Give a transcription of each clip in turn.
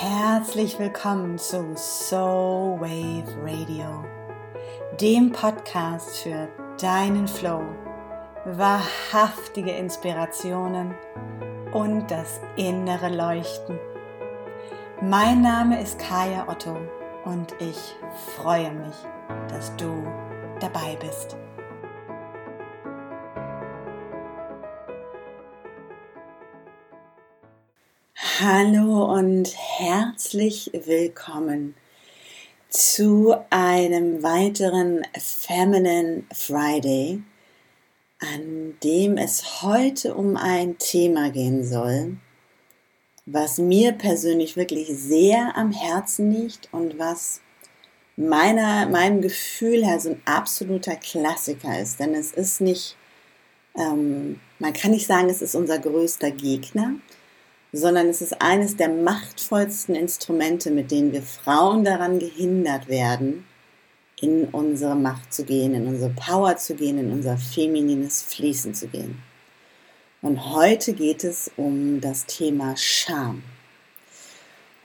Herzlich willkommen zu Soul Wave Radio, dem Podcast für deinen Flow, wahrhaftige Inspirationen und das innere Leuchten. Mein Name ist Kaya Otto und ich freue mich, dass du dabei bist. Hallo und herzlich willkommen zu einem weiteren Feminine Friday, an dem es heute um ein Thema gehen soll, was mir persönlich wirklich sehr am Herzen liegt und was meiner, meinem Gefühl her so ein absoluter Klassiker ist. Denn es ist nicht, ähm, man kann nicht sagen, es ist unser größter Gegner, sondern es ist eines der machtvollsten Instrumente, mit denen wir Frauen daran gehindert werden, in unsere Macht zu gehen, in unsere Power zu gehen, in unser feminines Fließen zu gehen. Und heute geht es um das Thema Scham.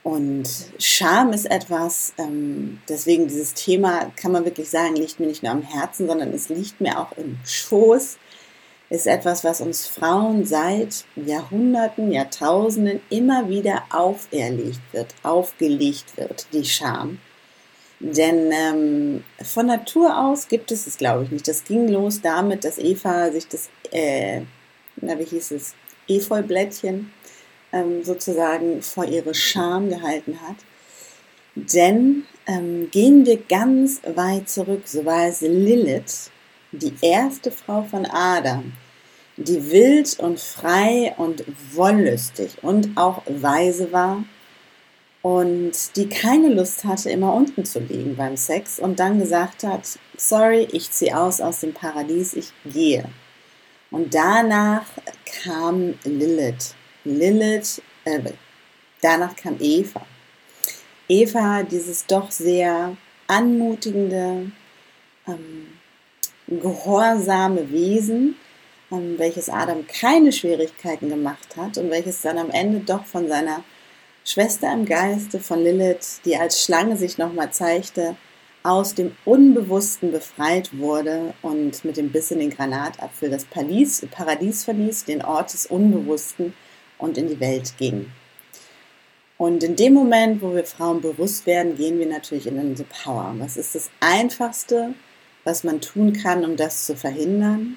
Und Scham ist etwas, ähm, deswegen dieses Thema kann man wirklich sagen, liegt mir nicht nur am Herzen, sondern es liegt mir auch im Schoß ist etwas, was uns Frauen seit Jahrhunderten, Jahrtausenden immer wieder auferlegt wird, aufgelegt wird, die Scham. Denn ähm, von Natur aus gibt es es, glaube ich, nicht. Das ging los damit, dass Eva sich das, äh, na, wie hieß es, Efeublättchen ähm, sozusagen vor ihre Scham gehalten hat. Denn ähm, gehen wir ganz weit zurück, so war es Lilith, die erste Frau von Adam, die wild und frei und wollüstig und auch weise war und die keine Lust hatte, immer unten zu liegen beim Sex und dann gesagt hat, sorry, ich ziehe aus aus dem Paradies, ich gehe. Und danach kam Lilith. Lilith, äh, danach kam Eva. Eva, dieses doch sehr anmutigende, ähm, gehorsame Wesen, welches Adam keine Schwierigkeiten gemacht hat und welches dann am Ende doch von seiner Schwester im Geiste, von Lilith, die als Schlange sich nochmal zeigte, aus dem Unbewussten befreit wurde und mit dem Biss in den Granatapfel das Paradies, Paradies verließ, den Ort des Unbewussten und in die Welt ging. Und in dem Moment, wo wir Frauen bewusst werden, gehen wir natürlich in unsere Power. Was ist das Einfachste, was man tun kann, um das zu verhindern.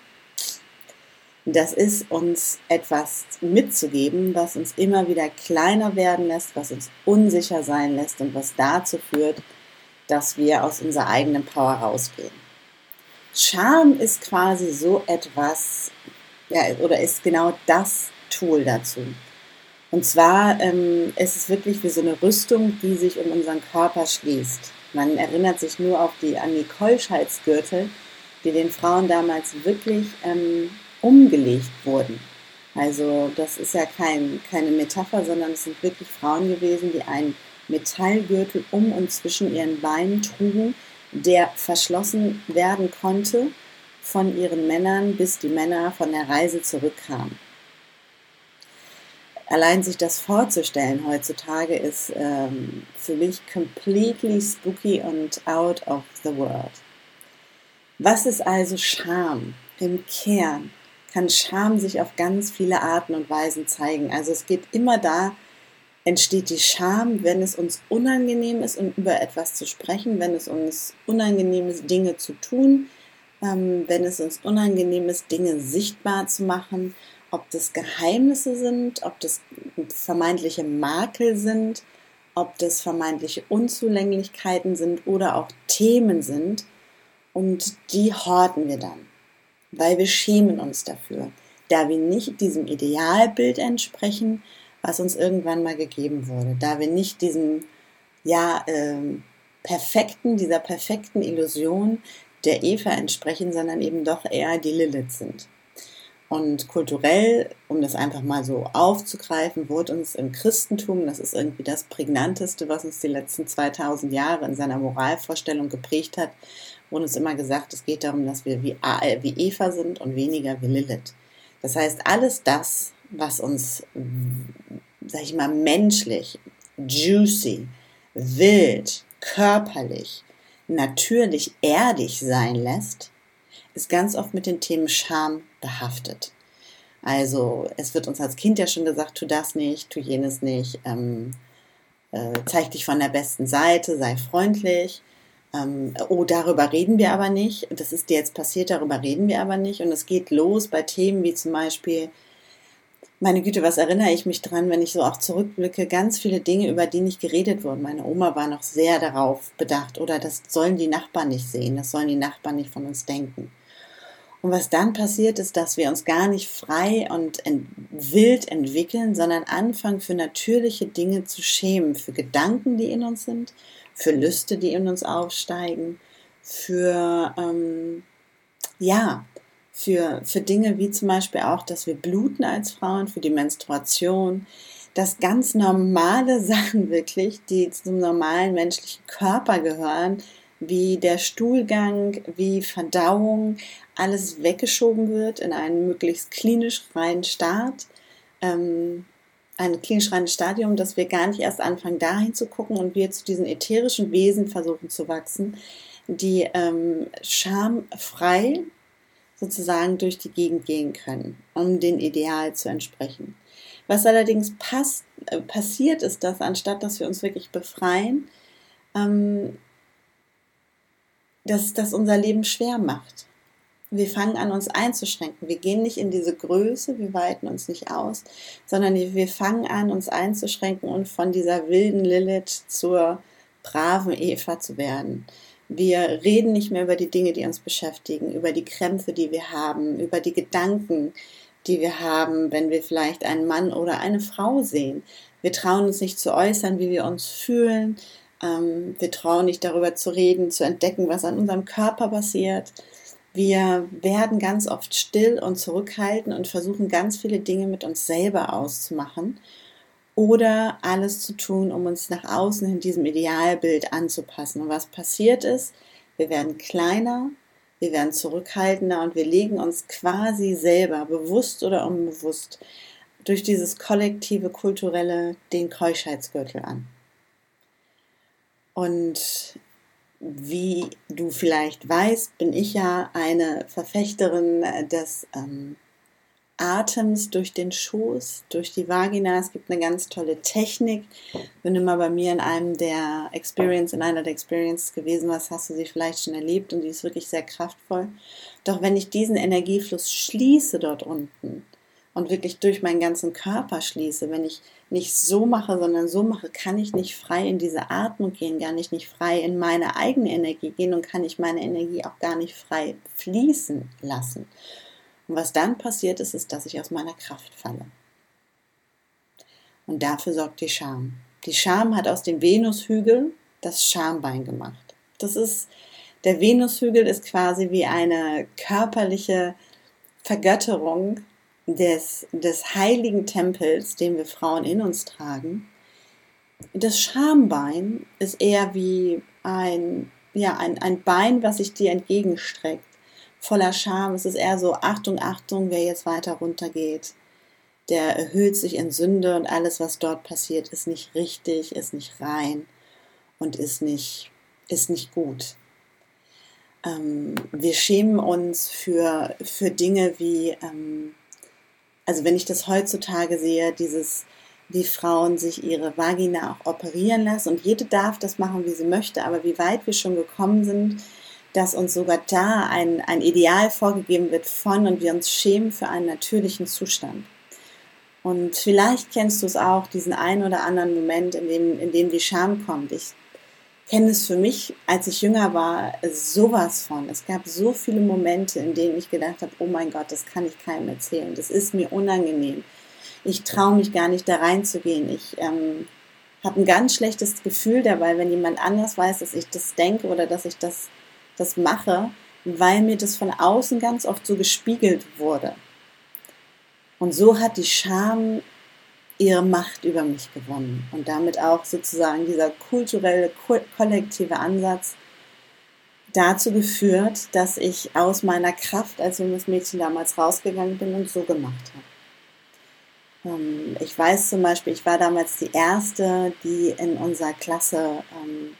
Das ist uns etwas mitzugeben, was uns immer wieder kleiner werden lässt, was uns unsicher sein lässt und was dazu führt, dass wir aus unserer eigenen Power rausgehen. Scham ist quasi so etwas, ja, oder ist genau das Tool dazu. Und zwar ähm, ist es wirklich wie so eine Rüstung, die sich um unseren Körper schließt. Man erinnert sich nur auf die, an die Keuschheitsgürtel, die den Frauen damals wirklich ähm, umgelegt wurden. Also das ist ja kein, keine Metapher, sondern es sind wirklich Frauen gewesen, die einen Metallgürtel um und zwischen ihren Beinen trugen, der verschlossen werden konnte von ihren Männern, bis die Männer von der Reise zurückkamen allein sich das vorzustellen heutzutage ist ähm, für mich completely spooky und out of the world. Was ist also Scham? Im Kern kann Scham sich auf ganz viele Arten und Weisen zeigen. Also es geht immer da, entsteht die Scham, wenn es uns unangenehm ist, um über etwas zu sprechen, wenn es uns unangenehm ist, Dinge zu tun, ähm, wenn es uns unangenehm ist, Dinge sichtbar zu machen ob das Geheimnisse sind, ob das vermeintliche Makel sind, ob das vermeintliche Unzulänglichkeiten sind oder auch Themen sind. Und die horten wir dann, weil wir schämen uns dafür, da wir nicht diesem Idealbild entsprechen, was uns irgendwann mal gegeben wurde, da wir nicht diesem, ja, äh, perfekten, dieser perfekten Illusion der Eva entsprechen, sondern eben doch eher die Lilith sind. Und kulturell, um das einfach mal so aufzugreifen, wurde uns im Christentum, das ist irgendwie das prägnanteste, was uns die letzten 2000 Jahre in seiner Moralvorstellung geprägt hat, wurde uns immer gesagt, es geht darum, dass wir wie, äh, wie Eva sind und weniger wie Lilith. Das heißt, alles das, was uns, sag ich mal, menschlich juicy, wild, körperlich, natürlich erdig sein lässt, ist ganz oft mit den Themen Scham behaftet. Also es wird uns als Kind ja schon gesagt, tu das nicht, tu jenes nicht, ähm, äh, zeig dich von der besten Seite, sei freundlich. Ähm, oh, darüber reden wir aber nicht. Das ist dir jetzt passiert, darüber reden wir aber nicht. Und es geht los bei Themen wie zum Beispiel, meine Güte, was erinnere ich mich dran, wenn ich so auch zurückblicke, ganz viele Dinge, über die nicht geredet wurden. Meine Oma war noch sehr darauf bedacht, oder das sollen die Nachbarn nicht sehen, das sollen die Nachbarn nicht von uns denken. Und was dann passiert, ist, dass wir uns gar nicht frei und ent wild entwickeln, sondern anfangen, für natürliche Dinge zu schämen, für Gedanken, die in uns sind, für Lüste, die in uns aufsteigen, für, ähm, ja, für, für Dinge wie zum Beispiel auch, dass wir bluten als Frauen, für die Menstruation, dass ganz normale Sachen wirklich, die zum normalen menschlichen Körper gehören, wie der Stuhlgang, wie Verdauung, alles weggeschoben wird in einen möglichst klinisch reinen Start, ähm, ein klinisch reines Stadium, dass wir gar nicht erst anfangen, dahin zu gucken und wir zu diesen ätherischen Wesen versuchen zu wachsen, die ähm, schamfrei sozusagen durch die Gegend gehen können, um den Ideal zu entsprechen. Was allerdings pass äh, passiert ist, dass anstatt dass wir uns wirklich befreien, ähm, dass das unser Leben schwer macht. Wir fangen an, uns einzuschränken. Wir gehen nicht in diese Größe, wir weiten uns nicht aus, sondern wir fangen an, uns einzuschränken und von dieser wilden Lilith zur braven Eva zu werden. Wir reden nicht mehr über die Dinge, die uns beschäftigen, über die Krämpfe, die wir haben, über die Gedanken, die wir haben, wenn wir vielleicht einen Mann oder eine Frau sehen. Wir trauen uns nicht zu äußern, wie wir uns fühlen. Ähm, wir trauen nicht darüber zu reden, zu entdecken, was an unserem Körper passiert. Wir werden ganz oft still und zurückhalten und versuchen ganz viele Dinge mit uns selber auszumachen oder alles zu tun, um uns nach außen in diesem Idealbild anzupassen. Und was passiert ist, wir werden kleiner, wir werden zurückhaltender und wir legen uns quasi selber, bewusst oder unbewusst, durch dieses kollektive kulturelle den Keuschheitsgürtel an. Und wie du vielleicht weißt, bin ich ja eine Verfechterin des ähm, Atems durch den Schoß, durch die Vagina. Es gibt eine ganz tolle Technik. Wenn du mal bei mir in einem der Experience, in einer der Experiences gewesen warst, hast du sie vielleicht schon erlebt und die ist wirklich sehr kraftvoll. Doch wenn ich diesen Energiefluss schließe dort unten, und wirklich durch meinen ganzen Körper schließe, wenn ich nicht so mache, sondern so mache, kann ich nicht frei in diese Atmung gehen, gar nicht, nicht frei in meine eigene Energie gehen und kann ich meine Energie auch gar nicht frei fließen lassen. Und was dann passiert ist, ist, dass ich aus meiner Kraft falle. Und dafür sorgt die Scham. Die Scham hat aus dem Venushügel das Schambein gemacht. Das ist, der Venushügel ist quasi wie eine körperliche Vergötterung des, des heiligen Tempels, den wir Frauen in uns tragen. Das Schambein ist eher wie ein, ja, ein, ein Bein, was sich dir entgegenstreckt, voller Scham. Es ist eher so, Achtung, Achtung, wer jetzt weiter runter geht, der erhöht sich in Sünde und alles, was dort passiert, ist nicht richtig, ist nicht rein und ist nicht, ist nicht gut. Ähm, wir schämen uns für, für Dinge wie ähm, also wenn ich das heutzutage sehe, dieses, wie Frauen sich ihre Vagina auch operieren lassen und jede darf das machen, wie sie möchte, aber wie weit wir schon gekommen sind, dass uns sogar da ein, ein Ideal vorgegeben wird von und wir uns schämen für einen natürlichen Zustand. Und vielleicht kennst du es auch, diesen einen oder anderen Moment, in dem, in dem die Scham kommt. Ich kenne es für mich, als ich jünger war, sowas von. Es gab so viele Momente, in denen ich gedacht habe, oh mein Gott, das kann ich keinem erzählen. Das ist mir unangenehm. Ich traue mich gar nicht da reinzugehen. Ich ähm, habe ein ganz schlechtes Gefühl dabei, wenn jemand anders weiß, dass ich das denke oder dass ich das, das mache, weil mir das von außen ganz oft so gespiegelt wurde. Und so hat die Scham ihre Macht über mich gewonnen und damit auch sozusagen dieser kulturelle, kollektive Ansatz dazu geführt, dass ich aus meiner Kraft als junges Mädchen damals rausgegangen bin und so gemacht habe. Ähm, ich weiß zum Beispiel, ich war damals die Erste, die in unserer Klasse ähm,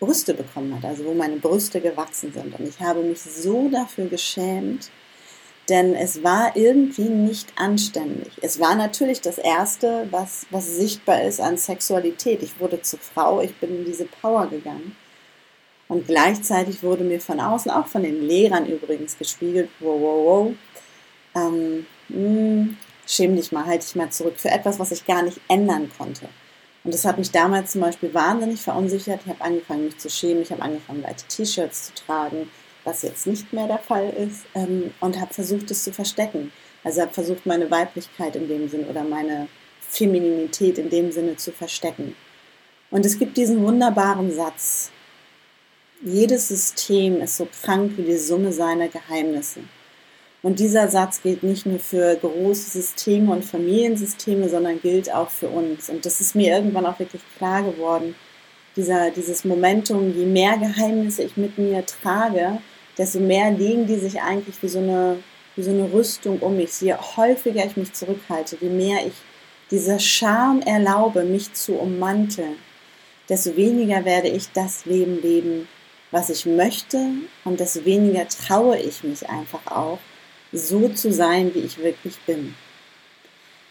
Brüste bekommen hat, also wo meine Brüste gewachsen sind. Und ich habe mich so dafür geschämt, denn es war irgendwie nicht anständig. Es war natürlich das Erste, was, was sichtbar ist an Sexualität. Ich wurde zur Frau, ich bin in diese Power gegangen. Und gleichzeitig wurde mir von außen, auch von den Lehrern übrigens, gespiegelt, wow, wow, wow, ähm, mh, hm, schäm dich mal, halte dich mal zurück für etwas, was ich gar nicht ändern konnte. Und das hat mich damals zum Beispiel wahnsinnig verunsichert. Ich habe angefangen, mich zu schämen. Ich habe angefangen, weite T-Shirts zu tragen, was jetzt nicht mehr der Fall ist. Ähm, und habe versucht, es zu verstecken. Also habe versucht, meine Weiblichkeit in dem Sinn oder meine Femininität in dem Sinne zu verstecken. Und es gibt diesen wunderbaren Satz. Jedes System ist so krank wie die Summe seiner Geheimnisse. Und dieser Satz gilt nicht nur für große Systeme und Familiensysteme, sondern gilt auch für uns. Und das ist mir irgendwann auch wirklich klar geworden. Dieser, dieses Momentum, je mehr Geheimnisse ich mit mir trage, desto mehr legen die sich eigentlich wie so eine, wie so eine Rüstung um mich. Je häufiger ich mich zurückhalte, je mehr ich dieser Scham erlaube, mich zu ummanteln, desto weniger werde ich das Leben leben, was ich möchte und desto weniger traue ich mich einfach auch, so zu sein, wie ich wirklich bin.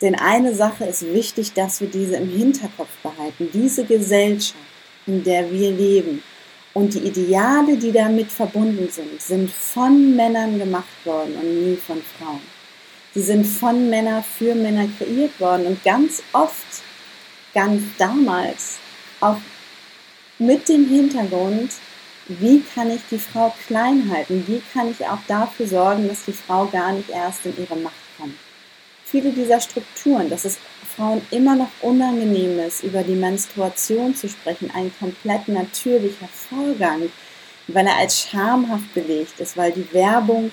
Denn eine Sache ist wichtig, dass wir diese im Hinterkopf behalten. Diese Gesellschaft, in der wir leben und die Ideale, die damit verbunden sind, sind von Männern gemacht worden und nie von Frauen. Sie sind von Männern für Männer kreiert worden und ganz oft, ganz damals, auch mit dem Hintergrund, wie kann ich die Frau klein halten? Wie kann ich auch dafür sorgen, dass die Frau gar nicht erst in ihre Macht kommt? Viele dieser Strukturen, dass es Frauen immer noch unangenehm ist, über die Menstruation zu sprechen, ein komplett natürlicher Vorgang, weil er als schamhaft belegt ist, weil die Werbung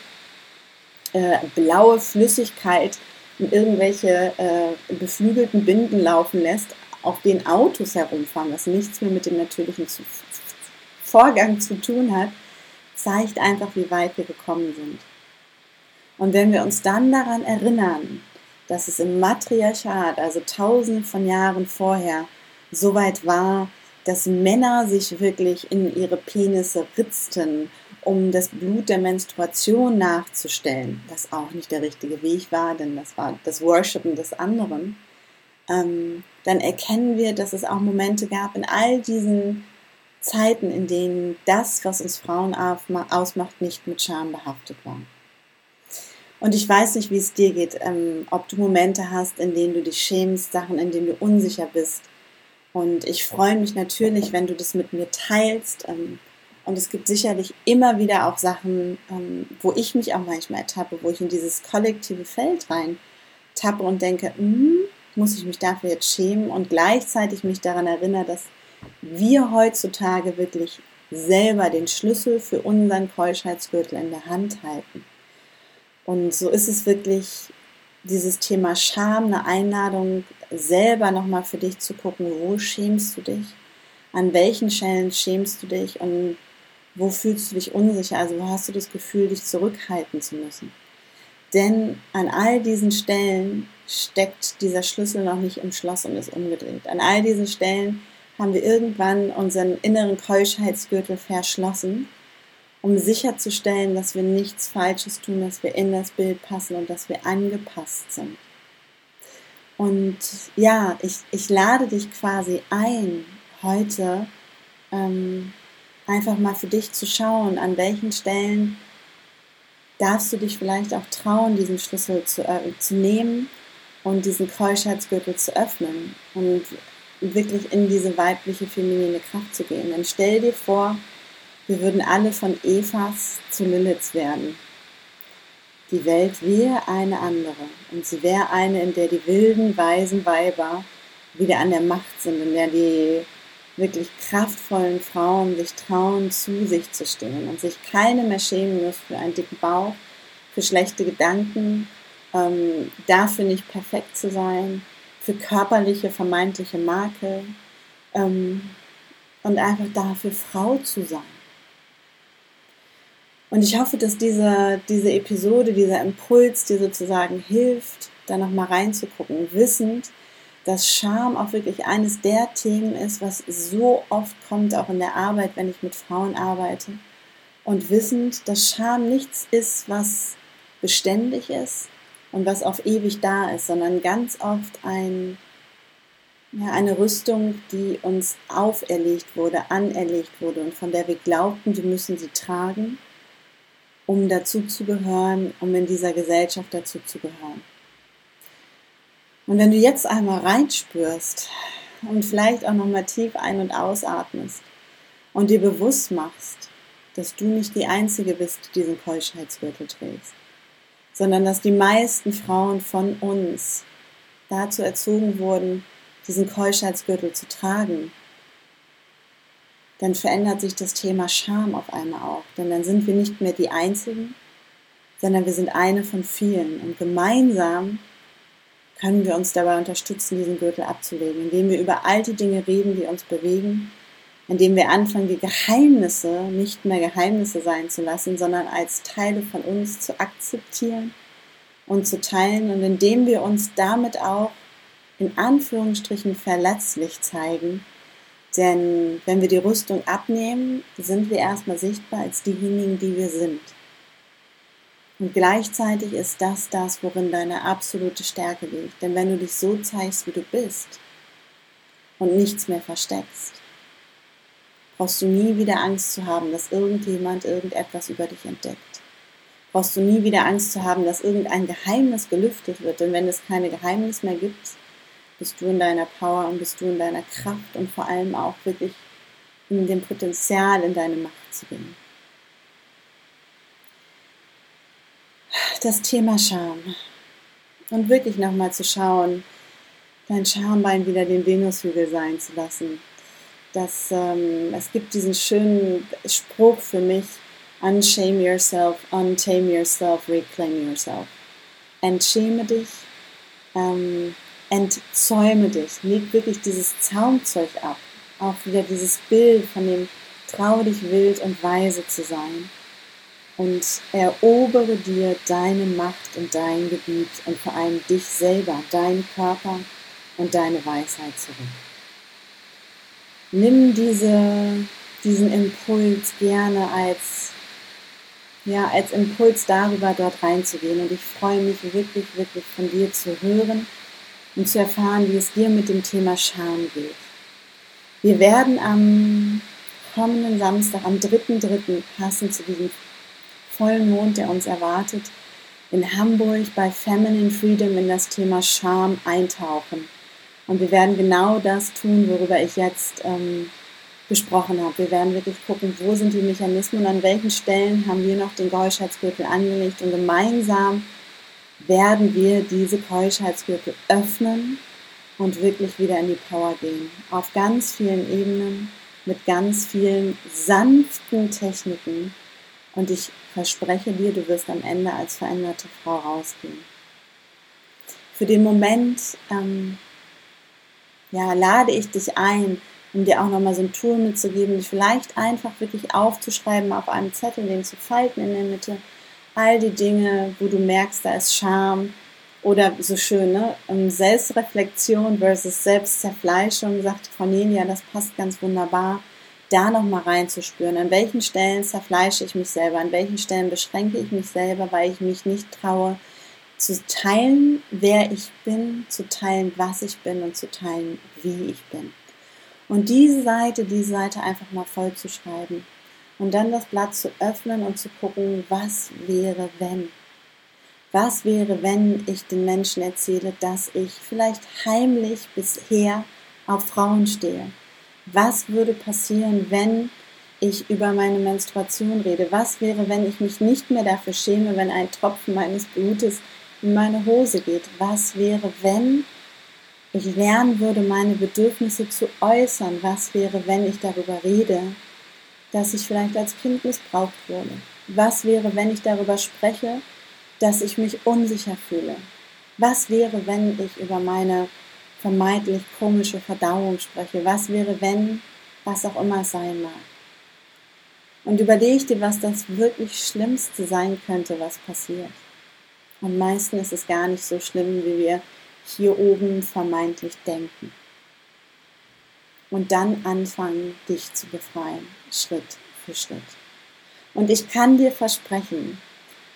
äh, blaue Flüssigkeit in irgendwelche äh, beflügelten Binden laufen lässt, auf den Autos herumfahren, was nichts mehr mit dem natürlichen zu Vorgang zu tun hat, zeigt einfach, wie weit wir gekommen sind. Und wenn wir uns dann daran erinnern, dass es im Matriarchat, also tausende von Jahren vorher, so weit war, dass Männer sich wirklich in ihre Penisse ritzten, um das Blut der Menstruation nachzustellen, was auch nicht der richtige Weg war, denn das war das Worshipen des anderen, ähm, dann erkennen wir, dass es auch Momente gab in all diesen Zeiten, in denen das, was uns Frauen ausmacht, nicht mit Scham behaftet war. Und ich weiß nicht, wie es dir geht, ähm, ob du Momente hast, in denen du dich schämst, Sachen, in denen du unsicher bist. Und ich freue mich natürlich, wenn du das mit mir teilst. Ähm, und es gibt sicherlich immer wieder auch Sachen, ähm, wo ich mich auch manchmal ertappe, wo ich in dieses kollektive Feld rein tappe und denke, hm, muss ich mich dafür jetzt schämen und gleichzeitig mich daran erinnere, dass wir heutzutage wirklich selber den Schlüssel für unseren Keuschheitsgürtel in der Hand halten. Und so ist es wirklich dieses Thema Scham, eine Einladung, selber nochmal für dich zu gucken, wo schämst du dich, an welchen Stellen schämst du dich und wo fühlst du dich unsicher, also wo hast du das Gefühl, dich zurückhalten zu müssen. Denn an all diesen Stellen steckt dieser Schlüssel noch nicht im Schloss und ist umgedreht. An all diesen Stellen haben wir irgendwann unseren inneren Keuschheitsgürtel verschlossen, um sicherzustellen, dass wir nichts Falsches tun, dass wir in das Bild passen und dass wir angepasst sind. Und ja, ich, ich lade dich quasi ein, heute ähm, einfach mal für dich zu schauen, an welchen Stellen darfst du dich vielleicht auch trauen, diesen Schlüssel zu, äh, zu nehmen und diesen Keuschheitsgürtel zu öffnen. Und wirklich in diese weibliche, feminine Kraft zu gehen. Dann stell dir vor, wir würden alle von Evas zu Liliths werden. Die Welt wäre eine andere und sie wäre eine, in der die wilden, weisen Weiber wieder an der Macht sind, in der die wirklich kraftvollen Frauen sich trauen, zu sich zu stehen und sich keine mehr schämen müssen für einen dicken Bauch, für schlechte Gedanken, ähm, dafür nicht perfekt zu sein, für körperliche, vermeintliche Makel ähm, und einfach dafür Frau zu sein. Und ich hoffe, dass diese, diese Episode, dieser Impuls dir sozusagen hilft, da nochmal reinzugucken, wissend, dass Scham auch wirklich eines der Themen ist, was so oft kommt, auch in der Arbeit, wenn ich mit Frauen arbeite. Und wissend, dass Scham nichts ist, was beständig ist und was auf ewig da ist, sondern ganz oft ein, ja, eine Rüstung, die uns auferlegt wurde, anerlegt wurde und von der wir glaubten, wir müssen sie tragen, um dazu zu gehören, um in dieser Gesellschaft dazu zu gehören. Und wenn du jetzt einmal reinspürst und vielleicht auch nochmal tief ein- und ausatmest und dir bewusst machst, dass du nicht die Einzige bist, die diesen Keuschheitsgürtel trägst, sondern dass die meisten Frauen von uns dazu erzogen wurden, diesen Keuschheitsgürtel zu tragen, dann verändert sich das Thema Scham auf einmal auch. Denn dann sind wir nicht mehr die Einzigen, sondern wir sind eine von vielen. Und gemeinsam können wir uns dabei unterstützen, diesen Gürtel abzulegen, indem wir über all die Dinge reden, die uns bewegen, indem wir anfangen, die Geheimnisse nicht mehr Geheimnisse sein zu lassen, sondern als Teile von uns zu akzeptieren und zu teilen und indem wir uns damit auch in Anführungsstrichen verletzlich zeigen. Denn wenn wir die Rüstung abnehmen, sind wir erstmal sichtbar als diejenigen, die wir sind. Und gleichzeitig ist das das, worin deine absolute Stärke liegt. Denn wenn du dich so zeigst, wie du bist und nichts mehr versteckst, brauchst du nie wieder Angst zu haben, dass irgendjemand irgendetwas über dich entdeckt. Brauchst du nie wieder Angst zu haben, dass irgendein Geheimnis gelüftet wird. Denn wenn es keine Geheimnis mehr gibt, bist du in deiner Power und bist du in deiner Kraft und vor allem auch wirklich in dem Potenzial, in deine Macht zu gehen. Das Thema Scham. Und wirklich nochmal zu schauen, dein Schambein wieder den Venushügel sein zu lassen dass ähm, es gibt diesen schönen Spruch für mich, unshame yourself, untame yourself, reclaim yourself. Entschäme dich, ähm, entzäume dich, leg wirklich dieses Zaumzeug ab. Auch wieder dieses Bild von dem trau dich wild und weise zu sein. Und erobere dir deine Macht und dein Gebiet und vor allem dich selber, deinen Körper und deine Weisheit zurück nimm diese, diesen Impuls gerne als, ja, als Impuls darüber, dort reinzugehen. Und ich freue mich wirklich, wirklich von dir zu hören und zu erfahren, wie es dir mit dem Thema Scham geht. Wir werden am kommenden Samstag, am 3.3., passend zu diesem vollen Mond, der uns erwartet, in Hamburg bei Feminine Freedom in das Thema Scham eintauchen. Und wir werden genau das tun, worüber ich jetzt ähm, gesprochen habe. Wir werden wirklich gucken, wo sind die Mechanismen und an welchen Stellen haben wir noch den Keuschheitsgürtel angelegt und gemeinsam werden wir diese Keuschheitsgürtel öffnen und wirklich wieder in die Power gehen. Auf ganz vielen Ebenen, mit ganz vielen sanften Techniken. Und ich verspreche dir, du wirst am Ende als veränderte Frau rausgehen. Für den Moment ähm, ja, lade ich dich ein, um dir auch nochmal so ein Tool mitzugeben, dich vielleicht einfach wirklich aufzuschreiben auf einem Zettel, den zu falten in der Mitte. All die Dinge, wo du merkst, da ist Scham oder so schön, ne? Ähm, Selbstreflexion versus Selbstzerfleischung, sagt Cornelia, das passt ganz wunderbar. Da nochmal reinzuspüren, an welchen Stellen zerfleische ich mich selber, an welchen Stellen beschränke ich mich selber, weil ich mich nicht traue, zu teilen, wer ich bin, zu teilen, was ich bin und zu teilen, wie ich bin. Und diese Seite, diese Seite einfach mal voll zu schreiben und dann das Blatt zu öffnen und zu gucken, was wäre, wenn. Was wäre, wenn ich den Menschen erzähle, dass ich vielleicht heimlich bisher auf Frauen stehe? Was würde passieren, wenn ich über meine Menstruation rede? Was wäre, wenn ich mich nicht mehr dafür schäme, wenn ein Tropfen meines Blutes in meine Hose geht. Was wäre, wenn ich lernen würde, meine Bedürfnisse zu äußern? Was wäre, wenn ich darüber rede, dass ich vielleicht als Kind missbraucht wurde? Was wäre, wenn ich darüber spreche, dass ich mich unsicher fühle? Was wäre, wenn ich über meine vermeintlich komische Verdauung spreche? Was wäre, wenn, was auch immer sein mag? Und überleg dir, was das wirklich Schlimmste sein könnte, was passiert. Und meistens ist es gar nicht so schlimm, wie wir hier oben vermeintlich denken. Und dann anfangen, dich zu befreien, Schritt für Schritt. Und ich kann dir versprechen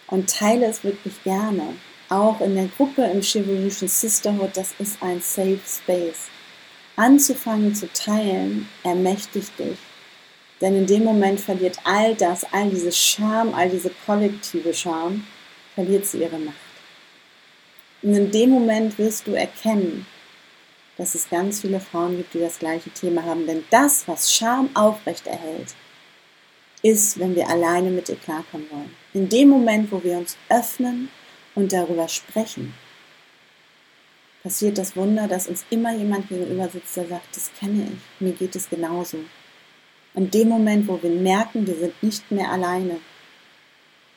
und teile es wirklich gerne, auch in der Gruppe im Chivolution Sisterhood, das ist ein Safe Space. Anzufangen zu teilen, ermächtigt dich. Denn in dem Moment verliert all das, all diese Scham, all diese kollektive Scham, verliert sie ihre Macht. Und in dem Moment wirst du erkennen, dass es ganz viele Frauen gibt, die das gleiche Thema haben. Denn das, was Scham aufrechterhält, ist, wenn wir alleine mit ihr klarkommen wollen. In dem Moment, wo wir uns öffnen und darüber sprechen, passiert das Wunder, dass uns immer jemand gegenüber sitzt, der sagt, das kenne ich, mir geht es genauso. In dem Moment, wo wir merken, wir sind nicht mehr alleine,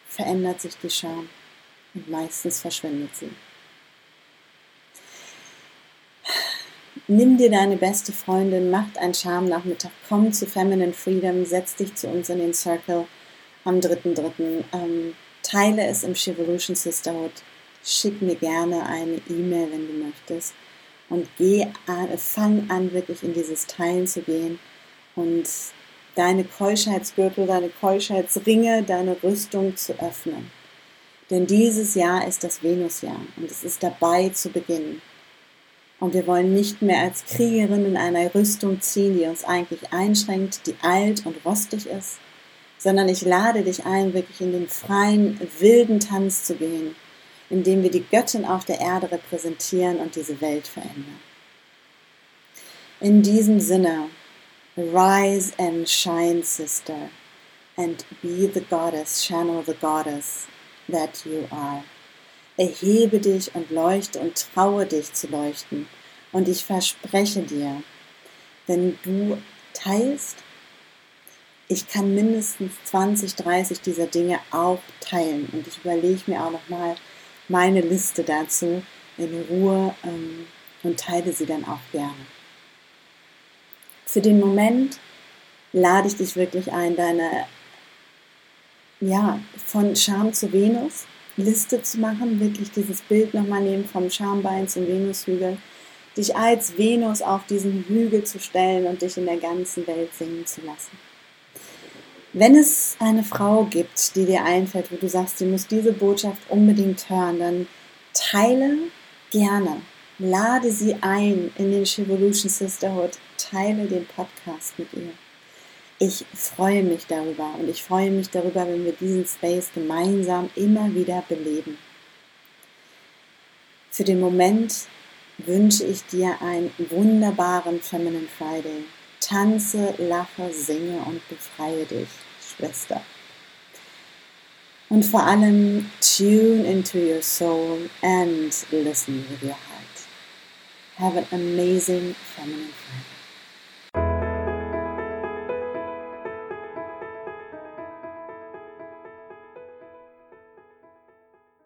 verändert sich die Scham und meistens verschwindet sie. Nimm dir deine beste Freundin, macht einen Schamnachmittag, komm zu Feminine Freedom, setz dich zu uns in den Circle am 3.3. Ähm, teile es im Chivolution Sisterhood. Schick mir gerne eine E-Mail, wenn du möchtest. Und geh an, fang an, wirklich in dieses Teilen zu gehen und deine Keuschheitsgürtel, deine Keuschheitsringe, deine Rüstung zu öffnen. Denn dieses Jahr ist das Venusjahr und es ist dabei zu beginnen. Und wir wollen nicht mehr als Kriegerin in einer Rüstung ziehen, die uns eigentlich einschränkt, die alt und rostig ist, sondern ich lade dich ein, wirklich in den freien, wilden Tanz zu gehen, in dem wir die Göttin auf der Erde repräsentieren und diese Welt verändern. In diesem Sinne, rise and shine, sister, and be the goddess, channel the goddess that you are. Erhebe dich und leuchte und traue dich zu leuchten. Und ich verspreche dir, wenn du teilst, ich kann mindestens 20, 30 dieser Dinge auch teilen. Und ich überlege mir auch nochmal meine Liste dazu in Ruhe ähm, und teile sie dann auch gerne. Für den Moment lade ich dich wirklich ein, deine ja, von Scham zu Venus Liste zu machen, wirklich dieses Bild nochmal nehmen vom Schambein zum Venushügel, dich als Venus auf diesen Hügel zu stellen und dich in der ganzen Welt singen zu lassen. Wenn es eine Frau gibt, die dir einfällt, wo du sagst, sie muss diese Botschaft unbedingt hören, dann teile gerne, lade sie ein in den Chivolution Sisterhood, teile den Podcast mit ihr. Ich freue mich darüber und ich freue mich darüber, wenn wir diesen Space gemeinsam immer wieder beleben. Für den Moment wünsche ich dir einen wunderbaren Feminine Friday. Tanze, lache, singe und befreie dich, Schwester. Und vor allem tune into your soul and listen with your heart. Have an amazing Feminine Friday.